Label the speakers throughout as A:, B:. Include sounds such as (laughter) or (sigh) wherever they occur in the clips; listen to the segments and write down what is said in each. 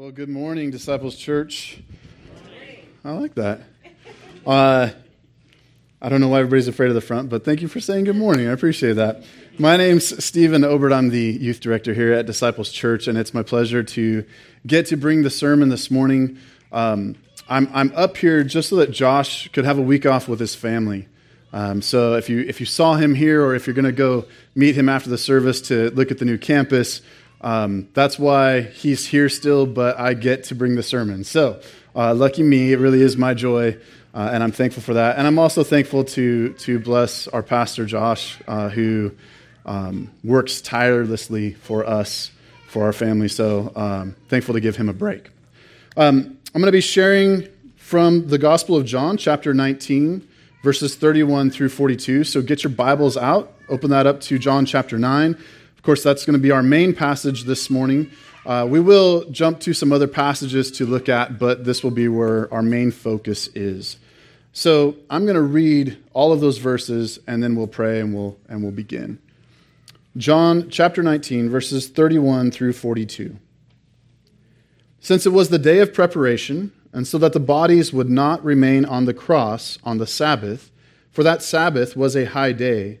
A: Well, good morning, Disciples Church. I like that. Uh, I don't know why everybody's afraid of the front, but thank you for saying good morning. I appreciate that. My name's Stephen Obert. I'm the youth director here at Disciples Church, and it's my pleasure to get to bring the sermon this morning. Um, I'm, I'm up here just so that Josh could have a week off with his family. Um, so if you if you saw him here, or if you're going to go meet him after the service to look at the new campus, um, that's why he's here still. But I get to bring the sermon. So uh, lucky me! It really is my joy, uh, and I'm thankful for that. And I'm also thankful to to bless our pastor Josh, uh, who um, works tirelessly for us, for our family. So um, thankful to give him a break. Um, I'm going to be sharing from the Gospel of John, chapter 19 verses 31 through 42. So get your Bibles out, open that up to John chapter 9. Of course, that's going to be our main passage this morning. Uh, we will jump to some other passages to look at, but this will be where our main focus is. So I'm going to read all of those verses, and then we'll pray and we'll, and we'll begin. John chapter 19, verses 31 through 42. Since it was the day of preparation, and so that the bodies would not remain on the cross on the Sabbath, for that Sabbath was a high day,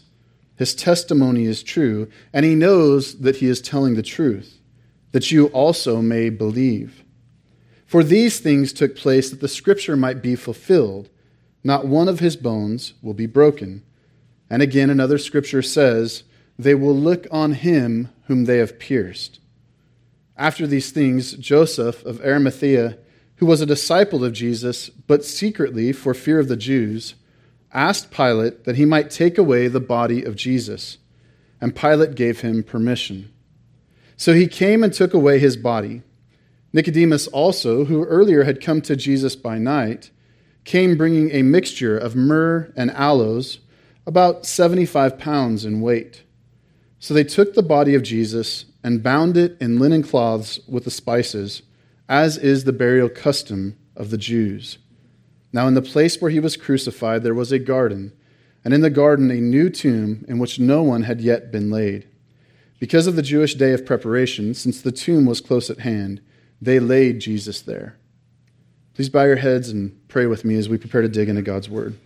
A: His testimony is true, and he knows that he is telling the truth, that you also may believe. For these things took place that the scripture might be fulfilled. Not one of his bones will be broken. And again, another scripture says, They will look on him whom they have pierced. After these things, Joseph of Arimathea, who was a disciple of Jesus, but secretly for fear of the Jews, asked Pilate that he might take away the body of Jesus. And Pilate gave him permission. So he came and took away his body. Nicodemus also, who earlier had come to Jesus by night, came bringing a mixture of myrrh and aloes, about 75 pounds in weight. So they took the body of Jesus and bound it in linen cloths with the spices, as is the burial custom of the Jews. Now, in the place where he was crucified, there was a garden, and in the garden a new tomb in which no one had yet been laid. Because of the Jewish day of preparation, since the tomb was close at hand, they laid Jesus there. Please bow your heads and pray with me as we prepare to dig into God's word.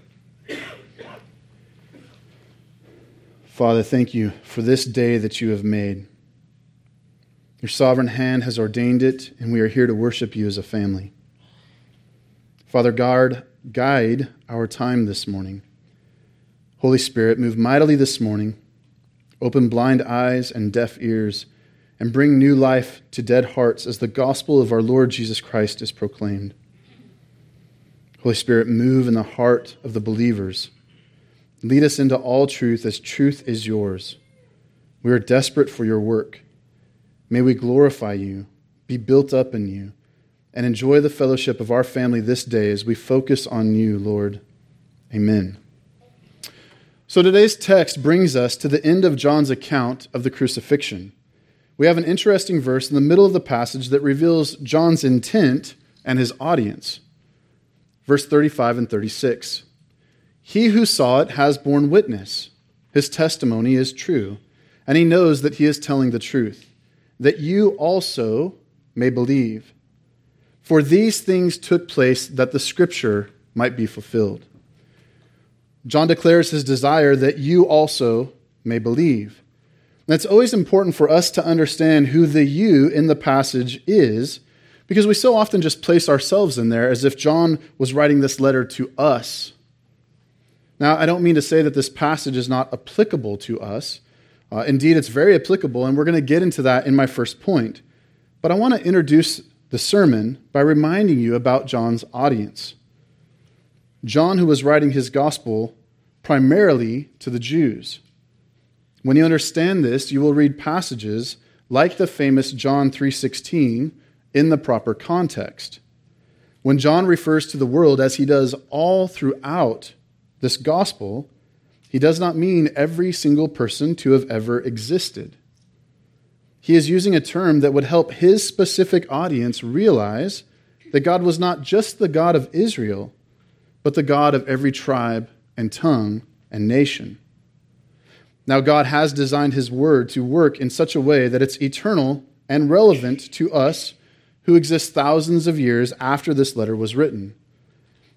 A: Father, thank you for this day that you have made. Your sovereign hand has ordained it, and we are here to worship you as a family. Father God, guide our time this morning. Holy Spirit, move mightily this morning. Open blind eyes and deaf ears, and bring new life to dead hearts as the gospel of our Lord Jesus Christ is proclaimed. Holy Spirit, move in the heart of the believers. Lead us into all truth as truth is yours. We are desperate for your work. May we glorify you, be built up in you, and enjoy the fellowship of our family this day as we focus on you, Lord. Amen. So today's text brings us to the end of John's account of the crucifixion. We have an interesting verse in the middle of the passage that reveals John's intent and his audience. Verse 35 and 36. He who saw it has borne witness. His testimony is true, and he knows that he is telling the truth, that you also may believe. For these things took place that the scripture might be fulfilled. John declares his desire that you also may believe. And it's always important for us to understand who the you in the passage is, because we so often just place ourselves in there as if John was writing this letter to us. Now, I don't mean to say that this passage is not applicable to us. Uh, indeed, it's very applicable, and we're going to get into that in my first point. But I want to introduce the sermon by reminding you about John's audience. John, who was writing his gospel primarily to the Jews. When you understand this, you will read passages like the famous John 3:16 in the proper context. When John refers to the world as he does all throughout this gospel, he does not mean every single person to have ever existed. He is using a term that would help his specific audience realize that God was not just the God of Israel, but the God of every tribe and tongue and nation. Now, God has designed His Word to work in such a way that it's eternal and relevant to us who exist thousands of years after this letter was written.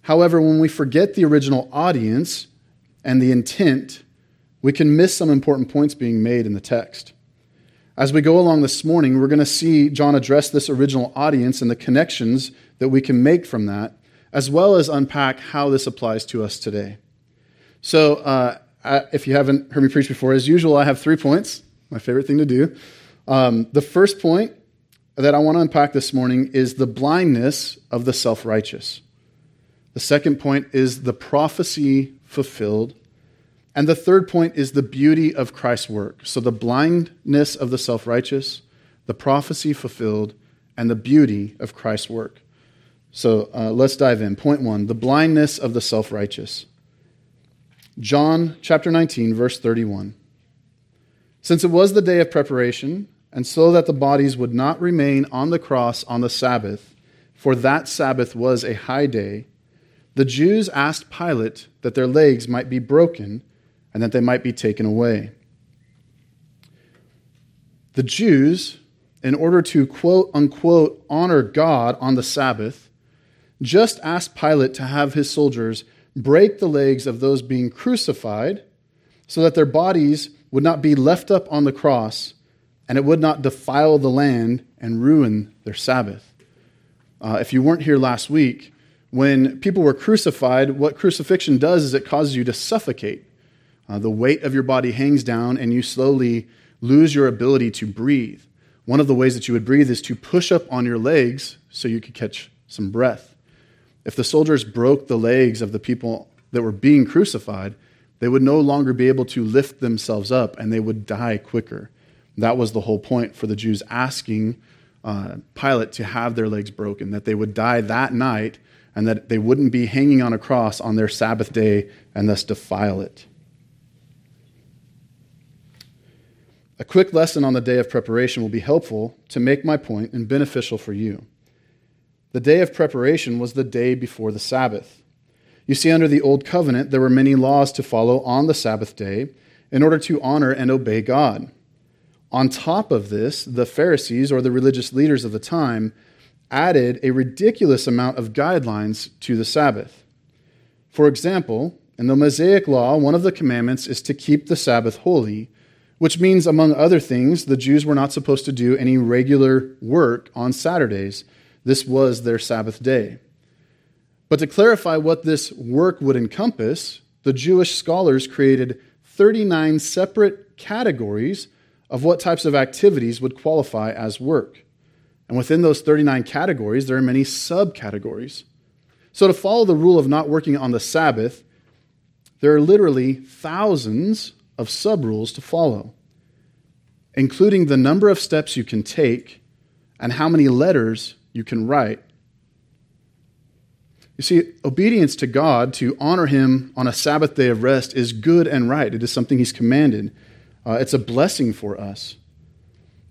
A: However, when we forget the original audience and the intent, we can miss some important points being made in the text. As we go along this morning, we're going to see John address this original audience and the connections that we can make from that, as well as unpack how this applies to us today. So, uh, if you haven't heard me preach before, as usual, I have three points, my favorite thing to do. Um, the first point that I want to unpack this morning is the blindness of the self righteous. The second point is the prophecy fulfilled. And the third point is the beauty of Christ's work. So the blindness of the self righteous, the prophecy fulfilled, and the beauty of Christ's work. So uh, let's dive in. Point one the blindness of the self righteous. John chapter 19, verse 31. Since it was the day of preparation, and so that the bodies would not remain on the cross on the Sabbath, for that Sabbath was a high day, the Jews asked Pilate that their legs might be broken and that they might be taken away. The Jews, in order to quote unquote honor God on the Sabbath, just asked Pilate to have his soldiers break the legs of those being crucified so that their bodies would not be left up on the cross and it would not defile the land and ruin their Sabbath. Uh, if you weren't here last week, when people were crucified, what crucifixion does is it causes you to suffocate. Uh, the weight of your body hangs down and you slowly lose your ability to breathe. One of the ways that you would breathe is to push up on your legs so you could catch some breath. If the soldiers broke the legs of the people that were being crucified, they would no longer be able to lift themselves up and they would die quicker. That was the whole point for the Jews asking uh, Pilate to have their legs broken, that they would die that night and that they wouldn't be hanging on a cross on their Sabbath day and thus defile it. A quick lesson on the day of preparation will be helpful to make my point and beneficial for you. The day of preparation was the day before the Sabbath. You see, under the Old Covenant, there were many laws to follow on the Sabbath day in order to honor and obey God. On top of this, the Pharisees, or the religious leaders of the time, added a ridiculous amount of guidelines to the Sabbath. For example, in the Mosaic Law, one of the commandments is to keep the Sabbath holy, which means, among other things, the Jews were not supposed to do any regular work on Saturdays this was their Sabbath day. But to clarify what this work would encompass, the Jewish scholars created 39 separate categories of what types of activities would qualify as work. And within those 39 categories, there are many subcategories. So, to follow the rule of not working on the Sabbath, there are literally thousands of sub rules to follow, including the number of steps you can take and how many letters you can write. You see, obedience to God, to honor Him on a Sabbath day of rest, is good and right. It is something He's commanded. Uh, it's a blessing for us.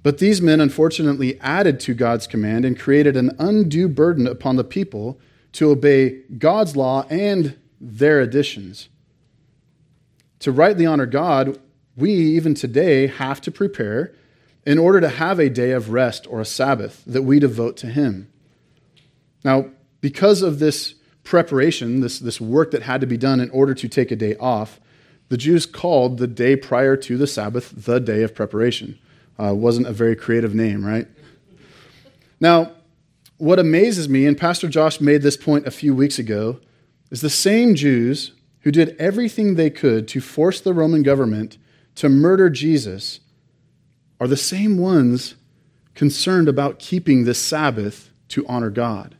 A: But these men unfortunately added to God's command and created an undue burden upon the people to obey God's law and their additions. To rightly honor God, we, even today, have to prepare in order to have a day of rest or a Sabbath that we devote to Him. Now, because of this preparation, this, this work that had to be done in order to take a day off, the Jews called the day prior to the Sabbath the day of preparation. Uh, wasn't a very creative name, right? Now, what amazes me, and Pastor Josh made this point a few weeks ago, is the same Jews who did everything they could to force the Roman government to murder Jesus are the same ones concerned about keeping this Sabbath to honor God.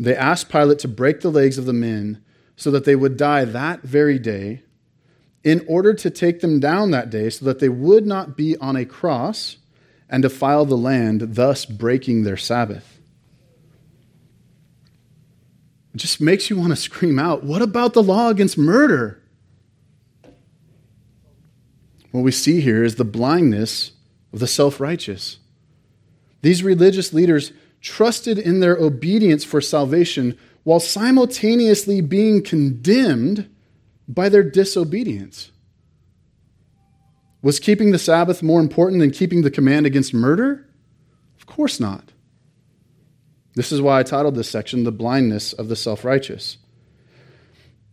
A: They asked Pilate to break the legs of the men so that they would die that very day, in order to take them down that day so that they would not be on a cross and defile the land, thus breaking their Sabbath. It just makes you want to scream out, What about the law against murder? What we see here is the blindness of the self righteous. These religious leaders trusted in their obedience for salvation while simultaneously being condemned by their disobedience. Was keeping the Sabbath more important than keeping the command against murder? Of course not. This is why I titled this section, The Blindness of the Self Righteous.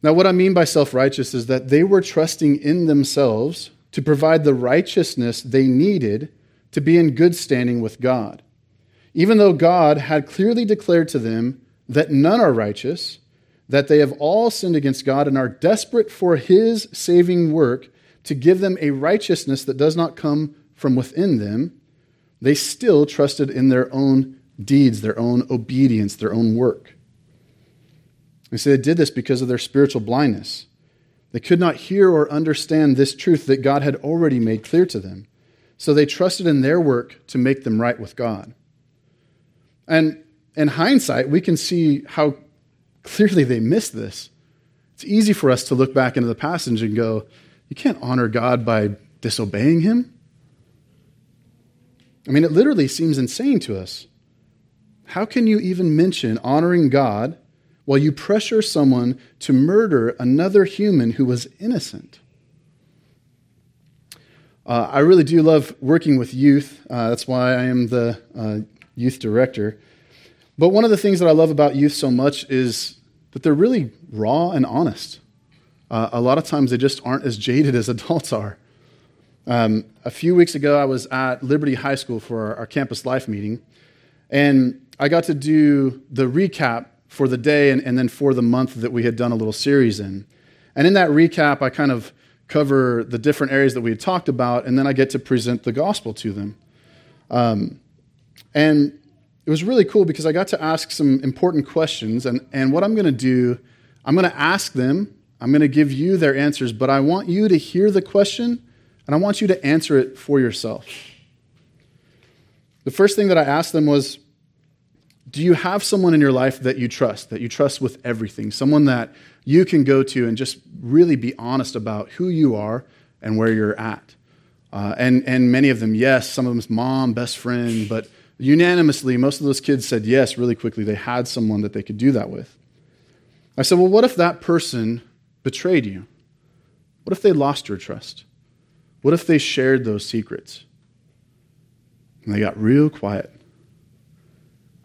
A: Now, what I mean by self righteous is that they were trusting in themselves to provide the righteousness they needed to be in good standing with God. Even though God had clearly declared to them that none are righteous, that they have all sinned against God and are desperate for His saving work to give them a righteousness that does not come from within them, they still trusted in their own deeds, their own obedience, their own work. And so they did this because of their spiritual blindness. They could not hear or understand this truth that God had already made clear to them. So they trusted in their work to make them right with God. And in hindsight, we can see how clearly they missed this. It's easy for us to look back into the passage and go, you can't honor God by disobeying him. I mean, it literally seems insane to us. How can you even mention honoring God while you pressure someone to murder another human who was innocent? Uh, I really do love working with youth. Uh, that's why I am the uh, youth director. But one of the things that I love about youth so much is that they're really raw and honest. Uh, a lot of times they just aren't as jaded as (laughs) adults are. Um, a few weeks ago, I was at Liberty High School for our, our campus life meeting, and I got to do the recap for the day and, and then for the month that we had done a little series in. And in that recap, I kind of cover the different areas that we had talked about, and then I get to present the gospel to them. Um, and it was really cool because I got to ask some important questions. And, and what I'm going to do, I'm going to ask them, I'm going to give you their answers, but I want you to hear the question and I want you to answer it for yourself. The first thing that I asked them was Do you have someone in your life that you trust, that you trust with everything? Someone that you can go to and just really be honest about who you are and where you're at. Uh, and, and many of them, yes, some of them's mom, best friend, but unanimously, most of those kids said yes really quickly. They had someone that they could do that with. I said, well, what if that person betrayed you? What if they lost your trust? What if they shared those secrets? And they got real quiet.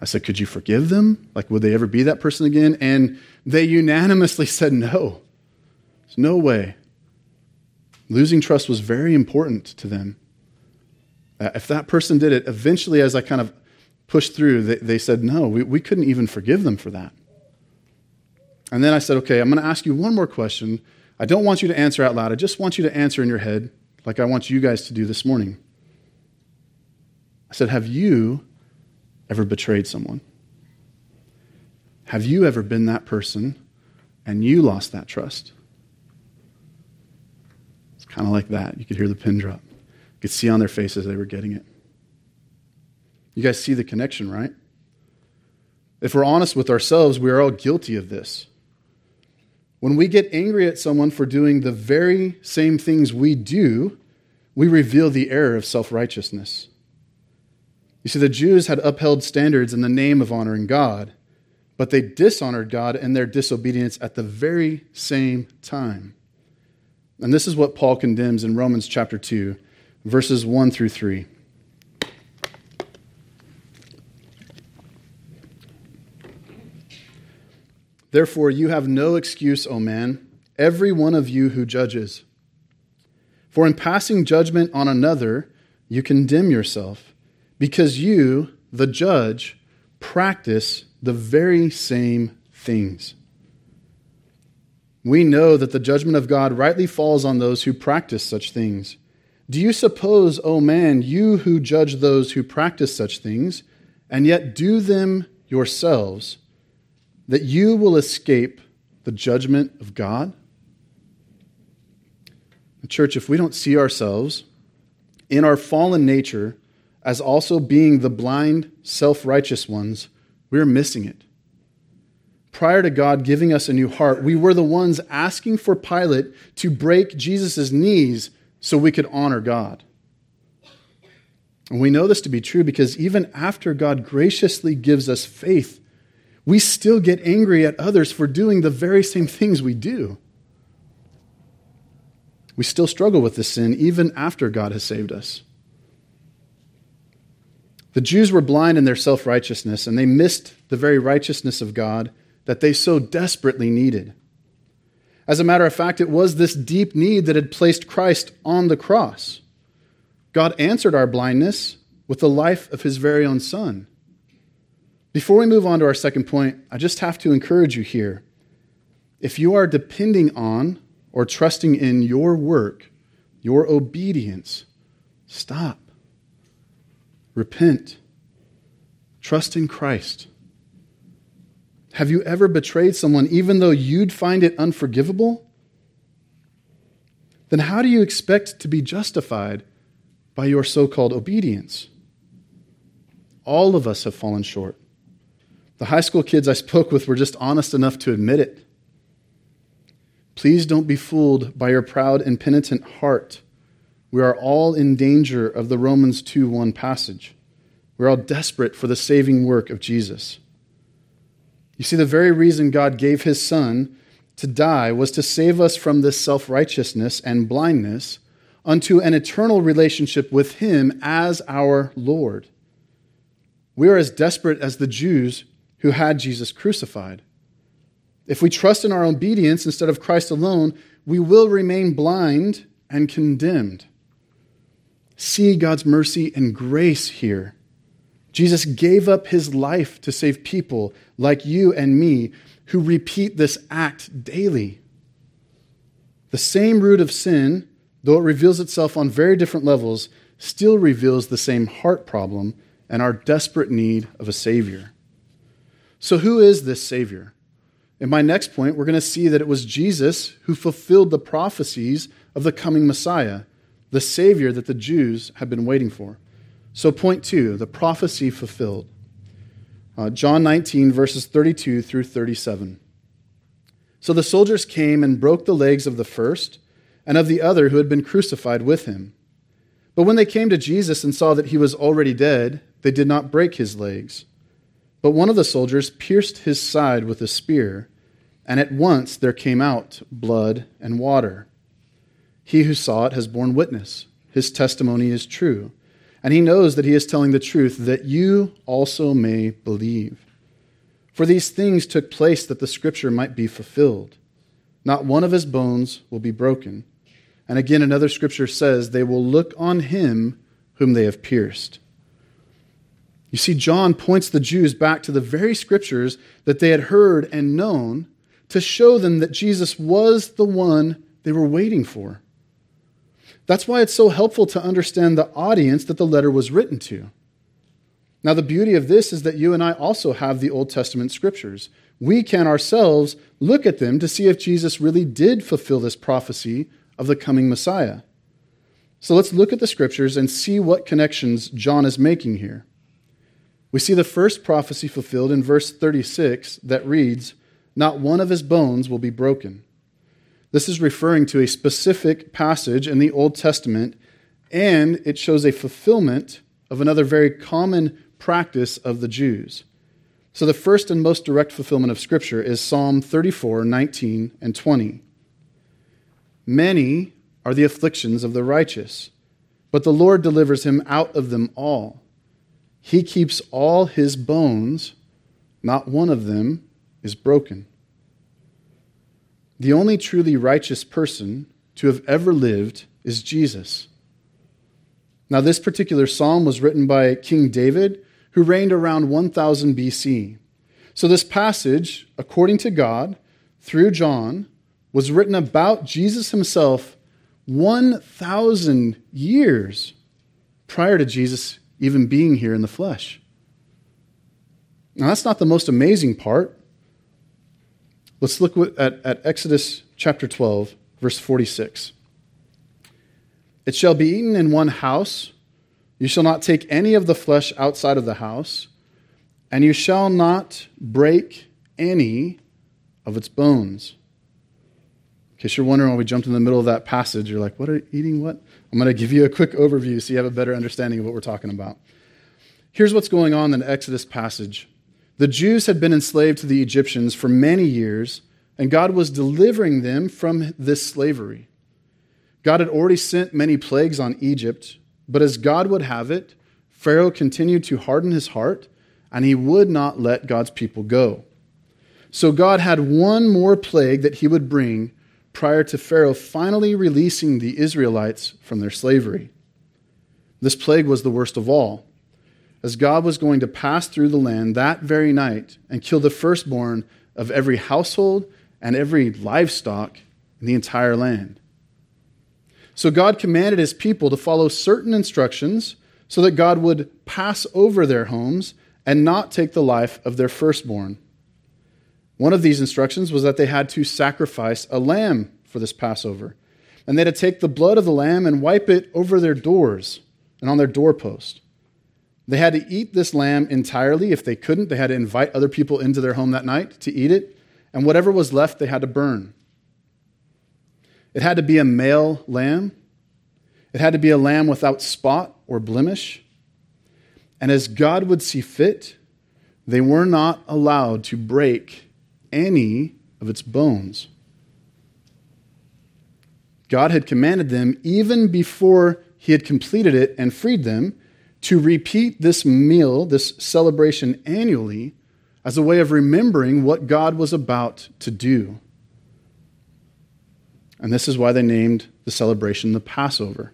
A: I said, Could you forgive them? Like, would they ever be that person again? And they unanimously (laughs) said no. There's no way. Losing trust was very important to them. Uh, if that person did it, eventually, as I kind of pushed through, they, they said, No, we, we couldn't even forgive them for that. And then I said, Okay, I'm going to ask you one more question. I don't want you to answer out loud. I just want you to answer in your head, like I want you guys to do this morning. I said, Have you ever betrayed someone? Have you ever been that person and you lost that trust? It's kind of like that. You could hear the pin drop. You could see on their faces they were getting it. You guys see the connection, right? If we're honest with ourselves, we are all guilty of this. When we get angry at someone for doing the very same things we do, we reveal the error of self righteousness. You see, the Jews had upheld standards in the name of honoring God, but they dishonored God in their disobedience at the very same time. And this is what Paul condemns in Romans chapter 2, verses 1 through 3. Therefore, you have no excuse, O man, every one of you who judges. For in passing judgment on another, you condemn yourself because you, the judge, practice the very same things. We know that the judgment of God rightly falls on those who practice such things. Do you suppose, O oh man, you who judge those who practice such things, and yet do them yourselves, that you will escape the judgment of God? Church, if we don't see ourselves in our fallen nature as also being the blind, self righteous ones, we're missing it. Prior to God giving us a new heart, we were the ones asking for Pilate to break Jesus' knees so we could honor God. And we know this to be true because even after God graciously gives us faith, we still get angry at others for doing the very same things we do. We still struggle with this sin even after God has saved us. The Jews were blind in their self righteousness, and they missed the very righteousness of God that they so desperately needed. As a matter of fact, it was this deep need that had placed Christ on the cross. God answered our blindness with the life of his very own Son. Before we move on to our second point, I just have to encourage you here. If you are depending on or trusting in your work, your obedience, stop. Repent. Trust in Christ. Have you ever betrayed someone even though you'd find it unforgivable? Then how do you expect to be justified by your so called obedience? All of us have fallen short. The high school kids I spoke with were just honest enough to admit it. Please don't be fooled by your proud and penitent heart. We are all in danger of the Romans 2 1 passage. We're all desperate for the saving work of Jesus. You see, the very reason God gave his Son to die was to save us from this self righteousness and blindness unto an eternal relationship with him as our Lord. We are as desperate as the Jews who had Jesus crucified. If we trust in our obedience instead of Christ alone, we will remain blind and condemned. See God's mercy and grace here. Jesus gave up his life to save people like you and me who repeat this act daily. The same root of sin, though it reveals itself on very different levels, still reveals the same heart problem and our desperate need of a Savior. So, who is this Savior? In my next point, we're going to see that it was Jesus who fulfilled the prophecies of the coming Messiah, the Savior that the Jews had been waiting for. So, point two, the prophecy fulfilled. Uh, John 19, verses 32 through 37. So the soldiers came and broke the legs of the first and of the other who had been crucified with him. But when they came to Jesus and saw that he was already dead, they did not break his legs. But one of the soldiers pierced his side with a spear, and at once there came out blood and water. He who saw it has borne witness. His testimony is true, and he knows that he is telling the truth, that you also may believe. For these things took place that the scripture might be fulfilled. Not one of his bones will be broken. And again, another scripture says, They will look on him whom they have pierced. You see, John points the Jews back to the very scriptures that they had heard and known to show them that Jesus was the one they were waiting for. That's why it's so helpful to understand the audience that the letter was written to. Now, the beauty of this is that you and I also have the Old Testament scriptures. We can ourselves look at them to see if Jesus really did fulfill this prophecy of the coming Messiah. So let's look at the scriptures and see what connections John is making here. We see the first prophecy fulfilled in verse 36 that reads, Not one of his bones will be broken. This is referring to a specific passage in the Old Testament, and it shows a fulfillment of another very common practice of the Jews. So, the first and most direct fulfillment of Scripture is Psalm 34 19 and 20. Many are the afflictions of the righteous, but the Lord delivers him out of them all. He keeps all his bones, not one of them is broken. The only truly righteous person to have ever lived is Jesus. Now, this particular psalm was written by King David, who reigned around 1000 BC. So, this passage, according to God, through John, was written about Jesus himself 1,000 years prior to Jesus even being here in the flesh. Now, that's not the most amazing part. Let's look at, at Exodus chapter 12, verse 46. It shall be eaten in one house, You shall not take any of the flesh outside of the house, and you shall not break any of its bones. In case you're wondering why we jumped in the middle of that passage, you're like, what are eating what? I'm going to give you a quick overview so you have a better understanding of what we're talking about. Here's what's going on in the Exodus passage. The Jews had been enslaved to the Egyptians for many years, and God was delivering them from this slavery. God had already sent many plagues on Egypt, but as God would have it, Pharaoh continued to harden his heart, and he would not let God's people go. So God had one more plague that he would bring prior to Pharaoh finally releasing the Israelites from their slavery. This plague was the worst of all, as God was going to pass through the land that very night and kill the firstborn of every household and every livestock in the entire land. So God commanded his people to follow certain instructions so that God would pass over their homes and not take the life of their firstborn. One of these instructions was that they had to sacrifice a lamb for this Passover. And they had to take the blood of the lamb and wipe it over their doors and on their doorpost. They had to eat this lamb entirely. If they couldn't, they had to invite other people into their home that night to eat it. And whatever was left, they had to burn. It had to be a male lamb. It had to be a lamb without spot or blemish. And as God would see fit, they were not allowed to break any of its bones. God had commanded them, even before He had completed it and freed them, to repeat this meal, this celebration annually, as a way of remembering what God was about to do. And this is why they named the celebration the Passover.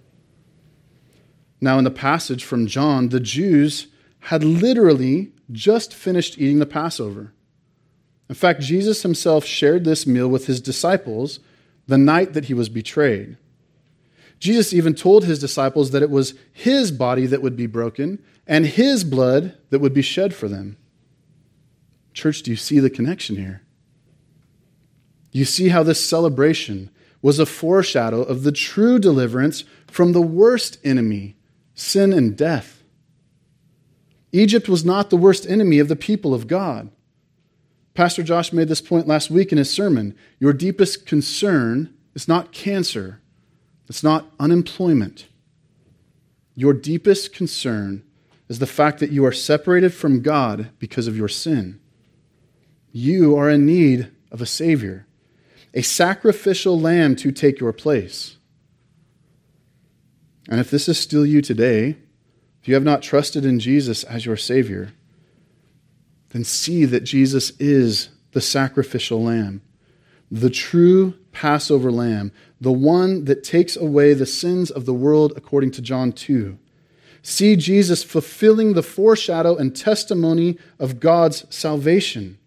A: Now, in the passage from John, the Jews had literally just finished eating the Passover. In fact, Jesus himself shared this meal with his disciples the night that he was betrayed. Jesus even told his disciples that it was his body that would be broken and his blood that would be shed for them. Church, do you see the connection here? You see how this celebration was a foreshadow of the true deliverance from the worst enemy, sin and death. Egypt was not the worst enemy of the people of God. Pastor Josh made this point last week in his sermon. Your deepest concern is not cancer, it's not unemployment. Your deepest concern is the fact that you are separated from God because of your sin. You are in need of a Savior a sacrificial lamb to take your place. And if this is still you today, if you have not trusted in Jesus as your Savior, then see that Jesus is the sacrificial lamb, the true Passover lamb, the one that takes away the sins of the world according to John 2. See Jesus fulfilling the foreshadow and testimony of God's salvation.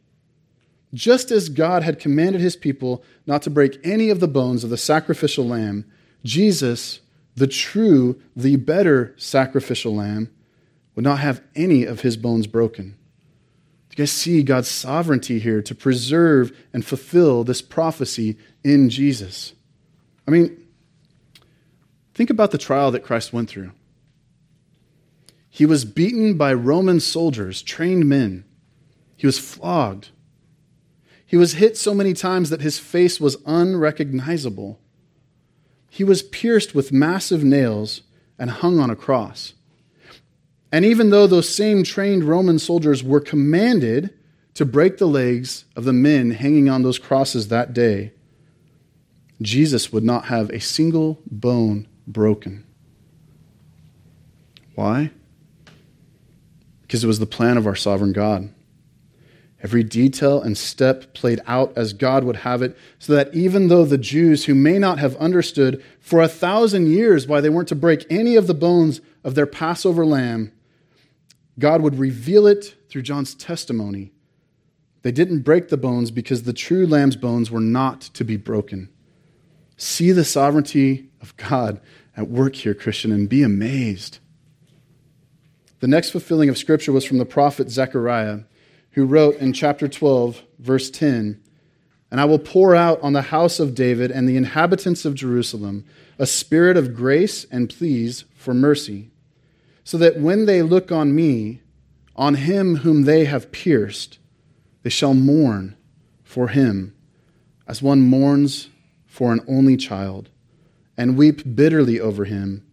A: Just as God had commanded his people not to break any of the bones of the sacrificial lamb, Jesus, the true, the better sacrificial lamb, would not have any of his bones broken. Do you guys see God's sovereignty here to preserve and fulfill this prophecy in Jesus? I mean, think about the trial that Christ went through. He was beaten by Roman soldiers, trained men. He was flogged. He was hit so many times that his face was unrecognizable. He was pierced with massive nails and hung on a cross. And even though those same trained Roman soldiers were commanded to break the legs of the men hanging on those crosses that day, Jesus would not have a single bone broken. Why? Because it was the plan of our sovereign God. Every detail and step played out as God would have it, so that even though the Jews who may not have understood for a thousand years why they weren't to break any of the bones of their Passover lamb, God would reveal it through John's testimony. They didn't break the bones because the true lamb's bones were not to be broken. See the sovereignty of God at work here, Christian, and be amazed. The next fulfilling of Scripture was from the prophet Zechariah who wrote in chapter 12, verse 10 And I will pour out on the house of David and the inhabitants of Jerusalem a spirit of grace and pleas for mercy, so that when they look on me, on him whom they have pierced, they shall mourn for him as one mourns for an only child, and weep bitterly over him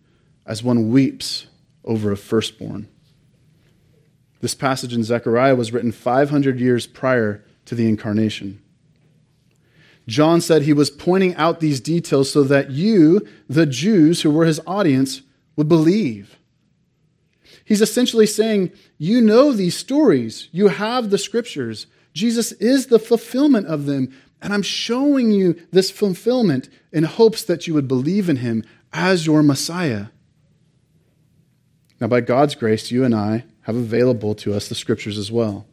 A: as one weeps over a firstborn. This passage in Zechariah was written 500 years prior to the incarnation. John said he was pointing out these details so that you, the Jews who were his audience, would believe. He's essentially saying, You know these stories, you have the scriptures. Jesus is the fulfillment of them, and I'm showing you this fulfillment in hopes that you would believe in him as your Messiah. Now, by God's grace, you and I have available to us the scriptures as well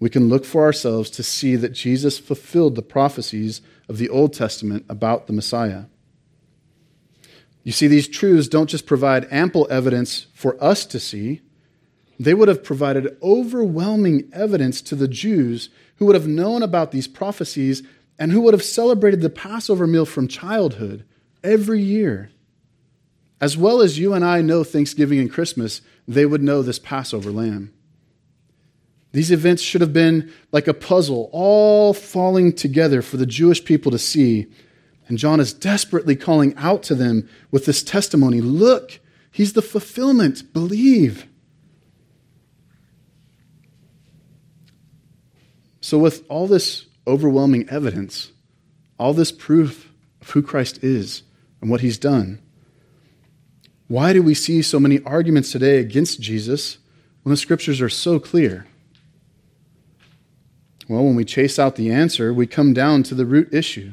A: we can look for ourselves to see that Jesus fulfilled the prophecies of the Old Testament about the Messiah. You see, these truths don't just provide ample evidence for us to see, they would have provided overwhelming evidence to the Jews who would have known about these prophecies and who would have celebrated the Passover meal from childhood every year. As well as you and I know Thanksgiving and Christmas, they would know this Passover lamb. These events should have been like a puzzle, all falling together for the Jewish people to see. And John is desperately calling out to them with this testimony Look, he's the fulfillment. Believe. So, with all this overwhelming evidence, all this proof of who Christ is and what he's done, why do we see so many arguments today against Jesus when the scriptures are so clear? Well, when we chase out the answer, we come down to the root issue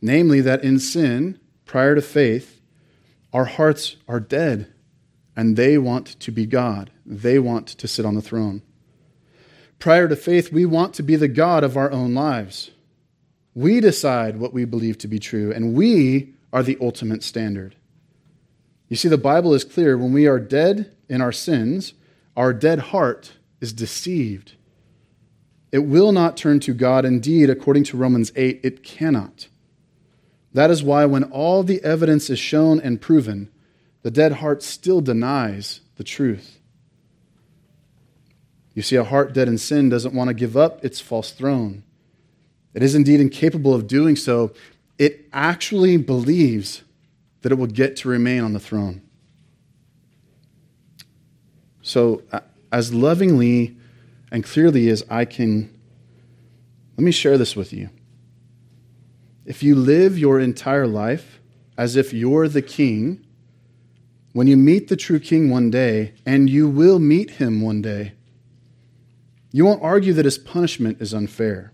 A: namely, that in sin, prior to faith, our hearts are dead and they want to be God. They want to sit on the throne. Prior to faith, we want to be the God of our own lives. We decide what we believe to be true, and we are the ultimate standard. You see, the Bible is clear when we are dead in our sins, our dead heart is deceived it will not turn to God. Indeed, according to Romans 8, it cannot. That is why, when all the evidence is shown and proven, the dead heart still denies the truth. You see, a heart dead in sin doesn't want to give up its false throne. It is indeed incapable of doing so. It actually believes that it will get to remain on the throne. So, as lovingly and clearly as I can. Let me share this with you. If you live your entire life as if you're the king, when you meet the true king one day, and you will meet him one day, you won't argue that his punishment is unfair.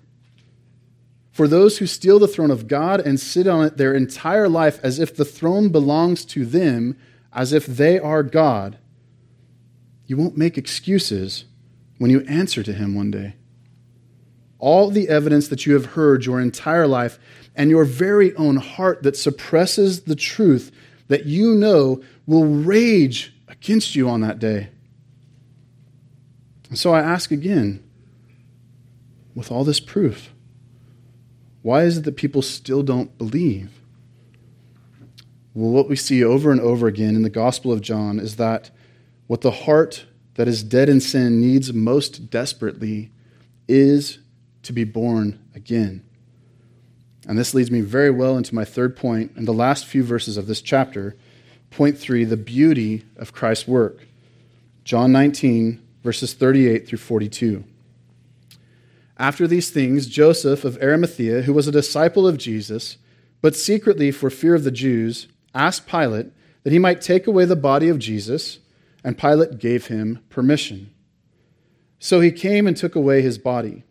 A: For those who steal the throne of God and sit on it their entire life as if the throne belongs to them, as if they are God, you won't make excuses when you answer to Him one day. All the evidence that you have heard your entire life and your very own heart that suppresses the truth that you know will rage against you on that day. And so I ask again, with all this proof, why is it that people still don't believe? Well, what we see over and over again in the Gospel of John is that what the heart that is dead in sin needs most desperately is to be born again. And this leads me very well into my third point in the last few verses of this chapter. Point three the beauty of Christ's work. John 19, verses 38 through 42. After these things, Joseph of Arimathea, who was a disciple of Jesus, but secretly for fear of the Jews, asked Pilate that he might take away the body of Jesus and Pilate gave him permission. So he came and took away his body.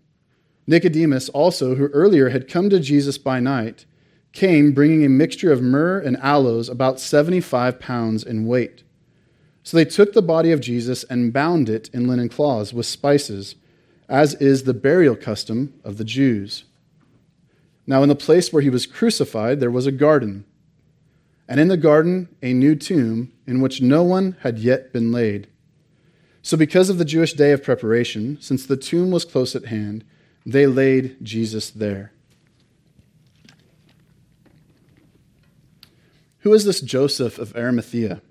A: Nicodemus, also, who earlier had come to Jesus by night, came bringing a mixture of myrrh and aloes, about 75 pounds in weight. So they took the body of Jesus and bound it in linen cloths with spices, as is the burial custom of the Jews. Now, in the place where he was crucified, there was a garden and in the garden a new tomb in which no one had yet been laid. So, because of the Jewish day of preparation, since the tomb was close at hand, they laid Jesus there. Who is this Joseph of Arimathea?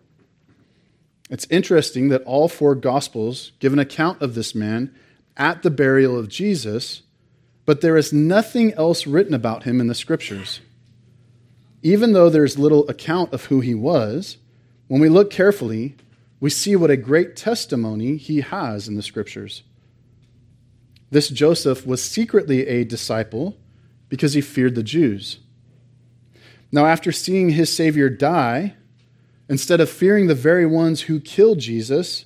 A: It's interesting that all four Gospels give an account of this man at the burial of Jesus, but there is nothing else written about him in the Scriptures. Even though there's little account of who he was, when we look carefully, we see what a great testimony he has in the Scriptures. This Joseph was secretly a disciple because he feared the Jews. Now, after seeing his Savior die, instead of fearing the very ones who killed Jesus,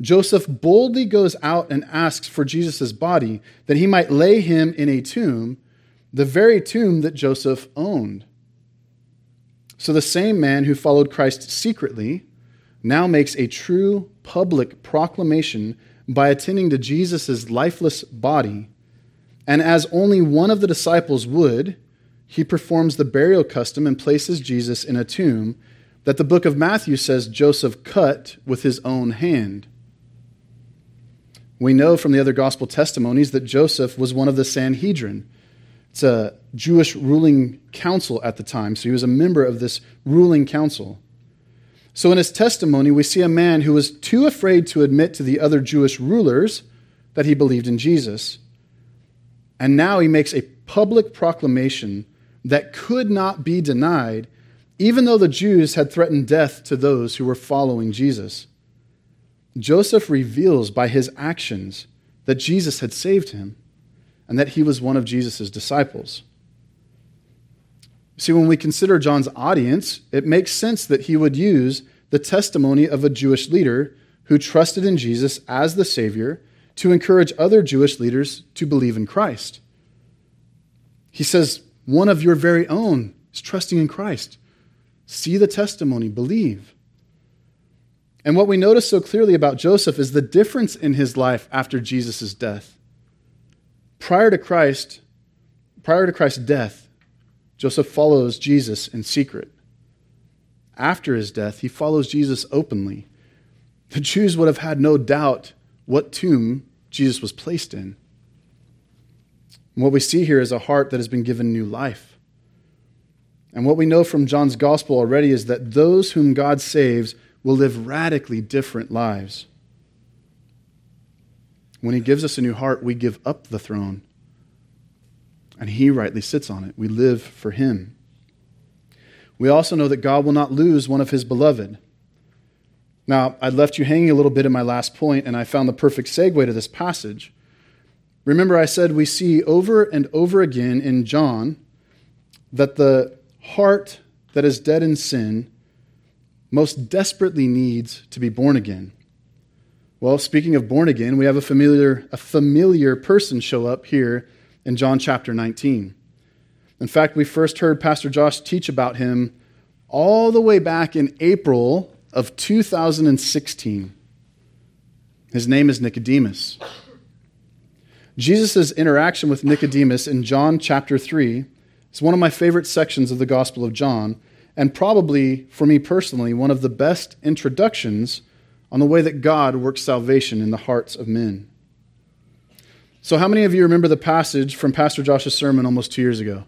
A: Joseph boldly goes out and asks for Jesus' body that he might lay him in a tomb, the very tomb that Joseph owned. So the same man who followed Christ secretly now makes a true public proclamation by attending to Jesus' lifeless body. And as only one of the disciples would, he performs the burial custom and places Jesus in a tomb that the book of Matthew says Joseph cut with his own hand. We know from the other gospel testimonies that Joseph was one of the Sanhedrin. It's a Jewish ruling council at the time, so he was a member of this ruling council. So in his testimony, we see a man who was too afraid to admit to the other Jewish rulers that he believed in Jesus. And now he makes a public proclamation that could not be denied, even though the Jews had threatened death to those who were following Jesus. Joseph reveals by his actions that Jesus had saved him and that he was one of Jesus' disciples. See, when we consider John's audience, it makes sense that he would use the testimony of a Jewish leader who trusted in Jesus as the Savior to encourage other Jewish leaders to believe in Christ. He says, one of your very own is trusting in Christ. See the testimony, believe. And what we notice so clearly about Joseph is the difference in his life after Jesus' death. Prior to Christ, prior to Christ's death, Joseph follows Jesus in secret. After his death, he follows Jesus openly. The Jews would have had no doubt what tomb Jesus was placed in. And what we see here is a heart that has been given new life. And what we know from John's gospel already is that those whom God saves will live radically different lives. When he gives us a new heart, we give up the throne. And he rightly sits on it. We live for him. We also know that God will not lose one of his beloved. Now, I left you hanging a little bit in my last point, and I found the perfect segue to this passage. Remember, I said we see over and over again in John that the heart that is dead in sin most desperately needs to be born again. Well, speaking of born again, we have a familiar, a familiar person show up here in John chapter 19. In fact, we first heard Pastor Josh teach about him all the way back in April of 2016. His name is Nicodemus. Jesus' interaction with Nicodemus in John chapter 3 is one of my favorite sections of the Gospel of John, and probably, for me personally, one of the best introductions on the way that God works salvation in the hearts of men. So, how many of you remember the passage from Pastor Josh's sermon almost two years ago?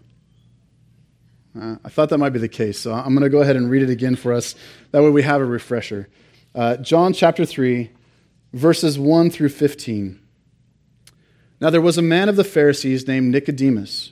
A: Uh, I thought that might be the case, so I'm going to go ahead and read it again for us. That way we have a refresher. Uh, John chapter 3, verses 1 through 15. Now there was a man of the Pharisees named Nicodemus,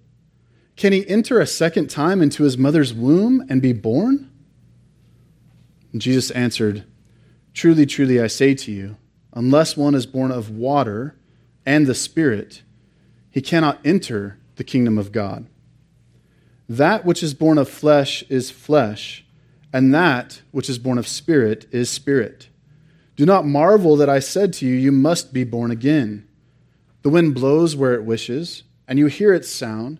A: Can he enter a second time into his mother's womb and be born? And Jesus answered, Truly, truly, I say to you, unless one is born of water and the Spirit, he cannot enter the kingdom of God. That which is born of flesh is flesh, and that which is born of spirit is spirit. Do not marvel that I said to you, You must be born again. The wind blows where it wishes, and you hear its sound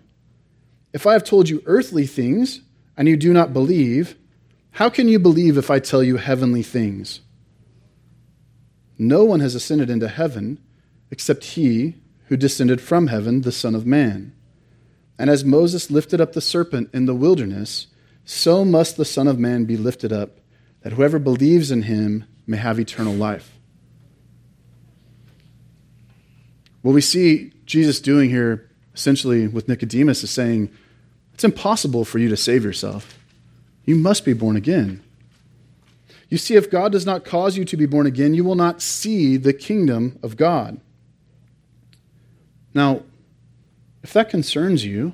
A: If I have told you earthly things, and you do not believe, how can you believe if I tell you heavenly things? No one has ascended into heaven except he who descended from heaven, the Son of Man. And as Moses lifted up the serpent in the wilderness, so must the Son of Man be lifted up that whoever believes in him may have eternal life. What we see Jesus doing here, essentially with Nicodemus, is saying, It's impossible for you to save yourself. You must be born again. You see, if God does not cause you to be born again, you will not see the kingdom of God. Now, if that concerns you,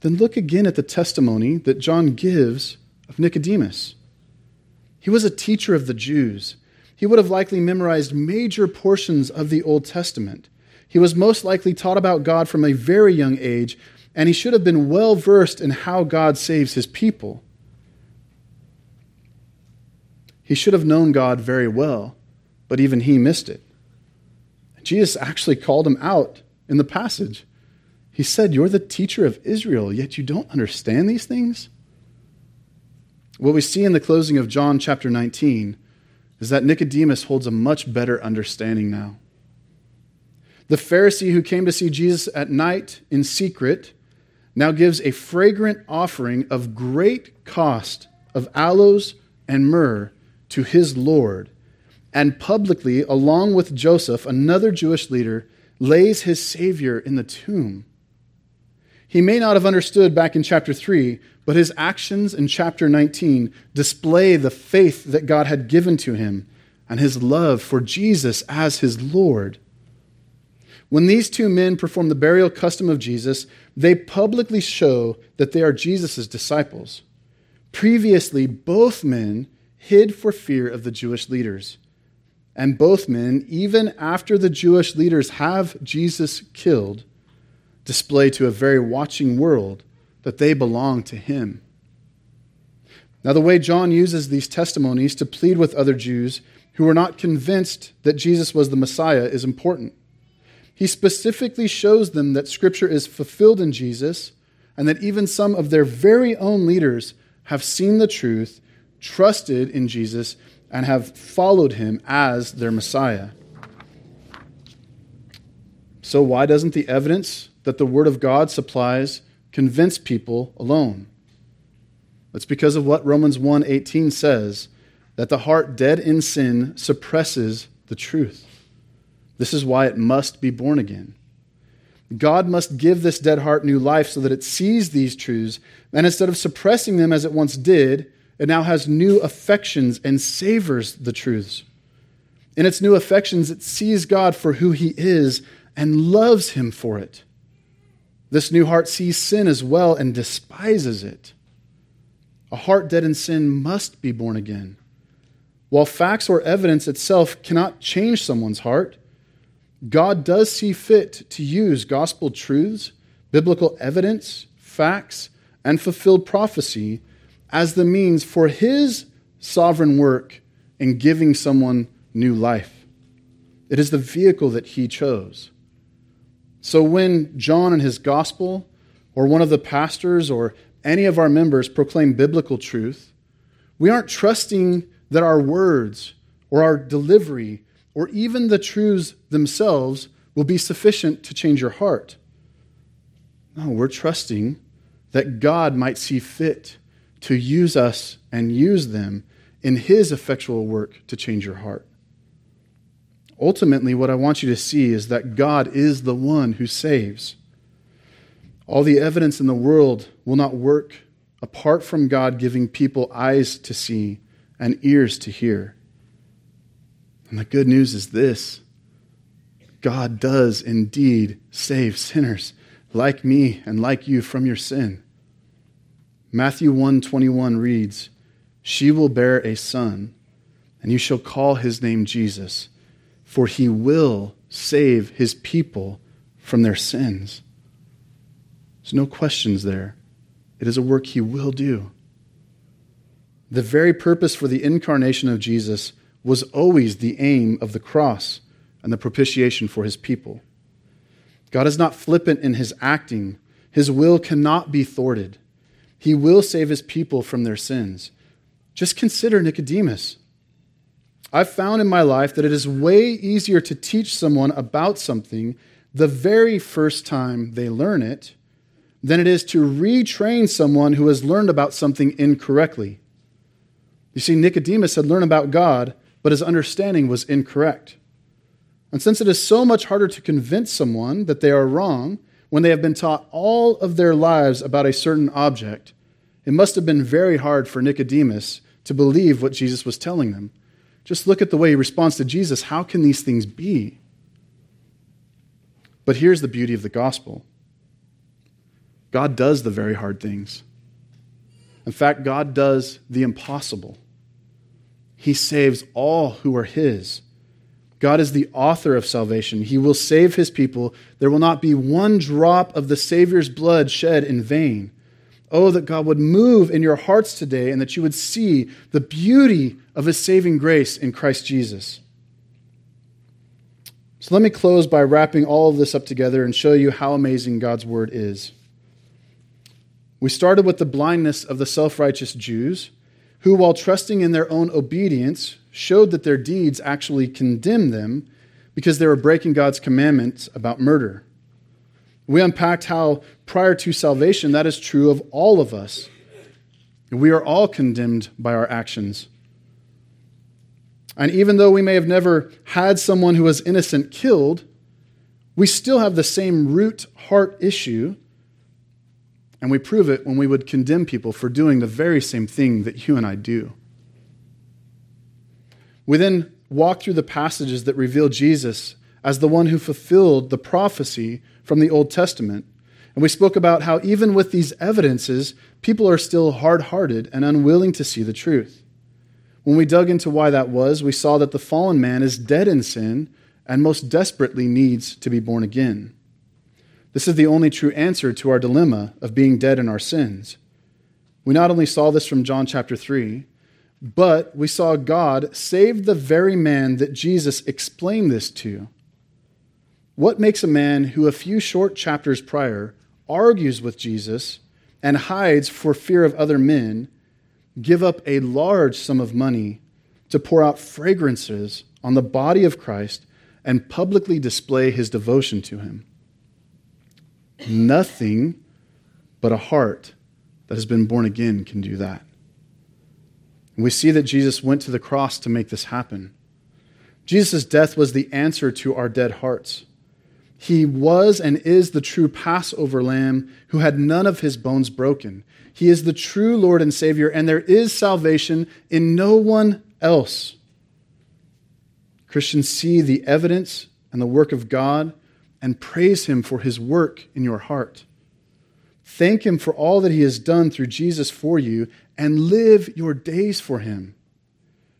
A: then look again at the testimony that John gives of Nicodemus. He was a teacher of the Jews. He would have likely memorized major portions of the Old Testament. He was most likely taught about God from a very young age, and he should have been well versed in how God saves his people. He should have known God very well, but even he missed it. Jesus actually called him out in the passage. He said, You're the teacher of Israel, yet you don't understand these things? What we see in the closing of John chapter 19 is that Nicodemus holds a much better understanding now. The Pharisee who came to see Jesus at night in secret now gives a fragrant offering of great cost of aloes and myrrh to his Lord, and publicly, along with Joseph, another Jewish leader, lays his Savior in the tomb. He may not have understood back in chapter 3, but his actions in chapter 19 display the faith that God had given to him and his love for Jesus as his Lord. When these two men perform the burial custom of Jesus, they publicly show that they are Jesus' disciples. Previously, both men hid for fear of the Jewish leaders. And both men, even after the Jewish leaders have Jesus killed, display to a very watching world that they belong to him. Now, the way John uses these testimonies to plead with other Jews who were not convinced that Jesus was the Messiah is important. He specifically shows them that Scripture is fulfilled in Jesus and that even some of their very own leaders have seen the truth, trusted in Jesus, and have followed him as their Messiah. So, why doesn't the evidence that the Word of God supplies convince people alone. It's because of what Romans 1:18 says that the heart dead in sin suppresses the truth. This is why it must be born again. God must give this dead heart new life so that it sees these truths, and instead of suppressing them as it once did, it now has new affections and savors the truths. In its new affections, it sees God for who he is and loves him for it. This new heart sees sin as well and despises it. A heart dead in sin must be born again. While facts or evidence itself cannot change someone's heart, God does see fit to use gospel truths, biblical evidence, facts, and fulfilled prophecy as the means for his sovereign work in giving someone new life. It is the vehicle that he chose. So when John and his gospel, or one of the pastors, or any of our members proclaim biblical truth, we aren't trusting that our words, or our delivery, or even the truths themselves will be sufficient to change your heart. No, we're trusting that God might see fit to use us and use them in His effectual work to change your heart. Ultimately, what I want you to see is that God is the one who saves. All the evidence in the world will not work apart from God giving people eyes to see and ears to hear. And the good news is this God does indeed save sinners like me and like you from your sin. Matthew 1:21 reads, "She will bear a son, and you shall call his name Jesus." for he will save his people from their sins. There's no questions there. It is a work he will do. The very purpose for the incarnation of Jesus was always the aim of the cross and the propitiation for his people. God is not flippant in his acting, his will cannot be thwarted. He will save his people from their sins. Just consider Nicodemus. I've found in my life that it is way easier to teach someone about something the very first time they learn it than it is to retrain someone who has learned about something incorrectly. You see, Nicodemus had learned about God, but his understanding was incorrect. And since it is so much harder to convince someone that they are wrong when they have been taught all of their lives about a certain object, it must have been very hard for Nicodemus to believe what Jesus was telling them. Just look at the way he responds to Jesus. How can these things be? But here's the beauty of the gospel God does the very hard things. In fact, God does the impossible. He saves all who are His. God is the author of salvation. He will save His people. There will not be one drop of the Savior's blood shed in vain. Oh, that God would move in your hearts today and that you would see the beauty of His saving grace in Christ Jesus. So let me close by wrapping all of this up together and show you how amazing God's Word is. We started with the blindness of the self righteous Jews, who, while trusting in their own obedience, showed that their deeds actually condemned them because they were breaking God's commandments about murder. We unpacked how prior to salvation, that is true of all of us. We are all condemned by our actions. And even though we may have never had someone who was innocent killed, we still have the same root heart issue. And we prove it when we would condemn people for doing the very same thing that you and I do. We then walk through the passages that reveal Jesus as the one who fulfilled the prophecy from the Old Testament. And we spoke about how, even with these evidences, people are still hard hearted and unwilling to see the truth. When we dug into why that was, we saw that the fallen man is dead in sin and most desperately needs to be born again. This is the only true answer to our dilemma of being dead in our sins. We not only saw this from John chapter 3, but we saw God save the very man that Jesus explained this to. What makes a man who a few short chapters prior argues with Jesus and hides for fear of other men give up a large sum of money to pour out fragrances on the body of Christ and publicly display his devotion to him? Nothing but a heart that has been born again can do that. We see that Jesus went to the cross to make this happen. Jesus' death was the answer to our dead hearts. He was and is the true Passover lamb who had none of his bones broken. He is the true Lord and Savior, and there is salvation in no one else. Christians see the evidence and the work of God and praise him for his work in your heart. Thank him for all that he has done through Jesus for you and live your days for him.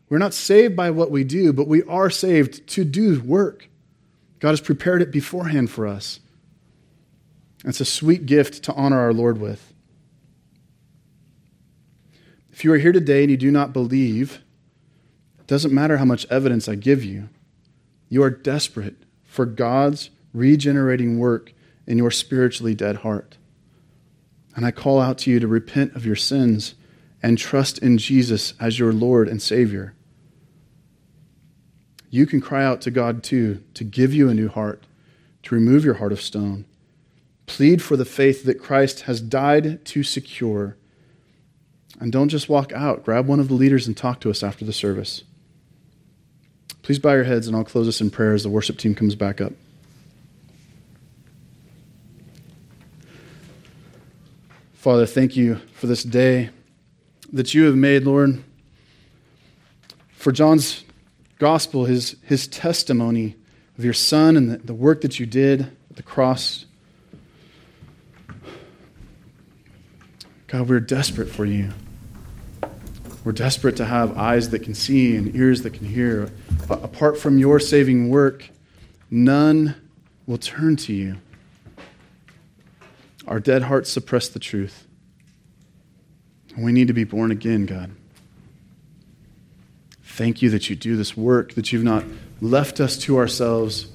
A: We're not saved by what we do, but we are saved to do work. God has prepared it beforehand for us. It's a sweet gift to honor our Lord with. If you are here today and you do not believe, it doesn't matter how much evidence I give you. You are desperate for God's regenerating work in your spiritually dead heart. And I call out to you to repent of your sins and trust in Jesus as your Lord and Savior you can cry out to God too to give you a new heart, to remove your heart of stone. Plead for the faith that Christ has died to secure. And don't just walk out. Grab one of the leaders and talk to us after the service. Please bow your heads, and I'll close us in prayer as the worship team comes back up. Father, thank you for this day that you have made, Lord. For John's gospel, his, his testimony of your son and the, the work that you did at the cross. God, we're desperate for you. We're desperate to have eyes that can see and ears that can hear. But apart from your saving work, none will turn to you. Our dead hearts suppress the truth. And we need to be born again, God. Thank you that you do this work, that you've not left us to ourselves.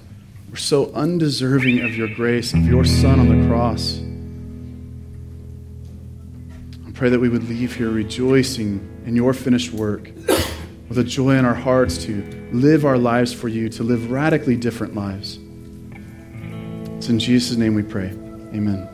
A: We're so undeserving of your grace, of your Son on the cross. I pray that we would leave here rejoicing in your finished work, with a joy in our hearts to live our lives for you, to live radically different lives. It's in Jesus' name we pray. Amen.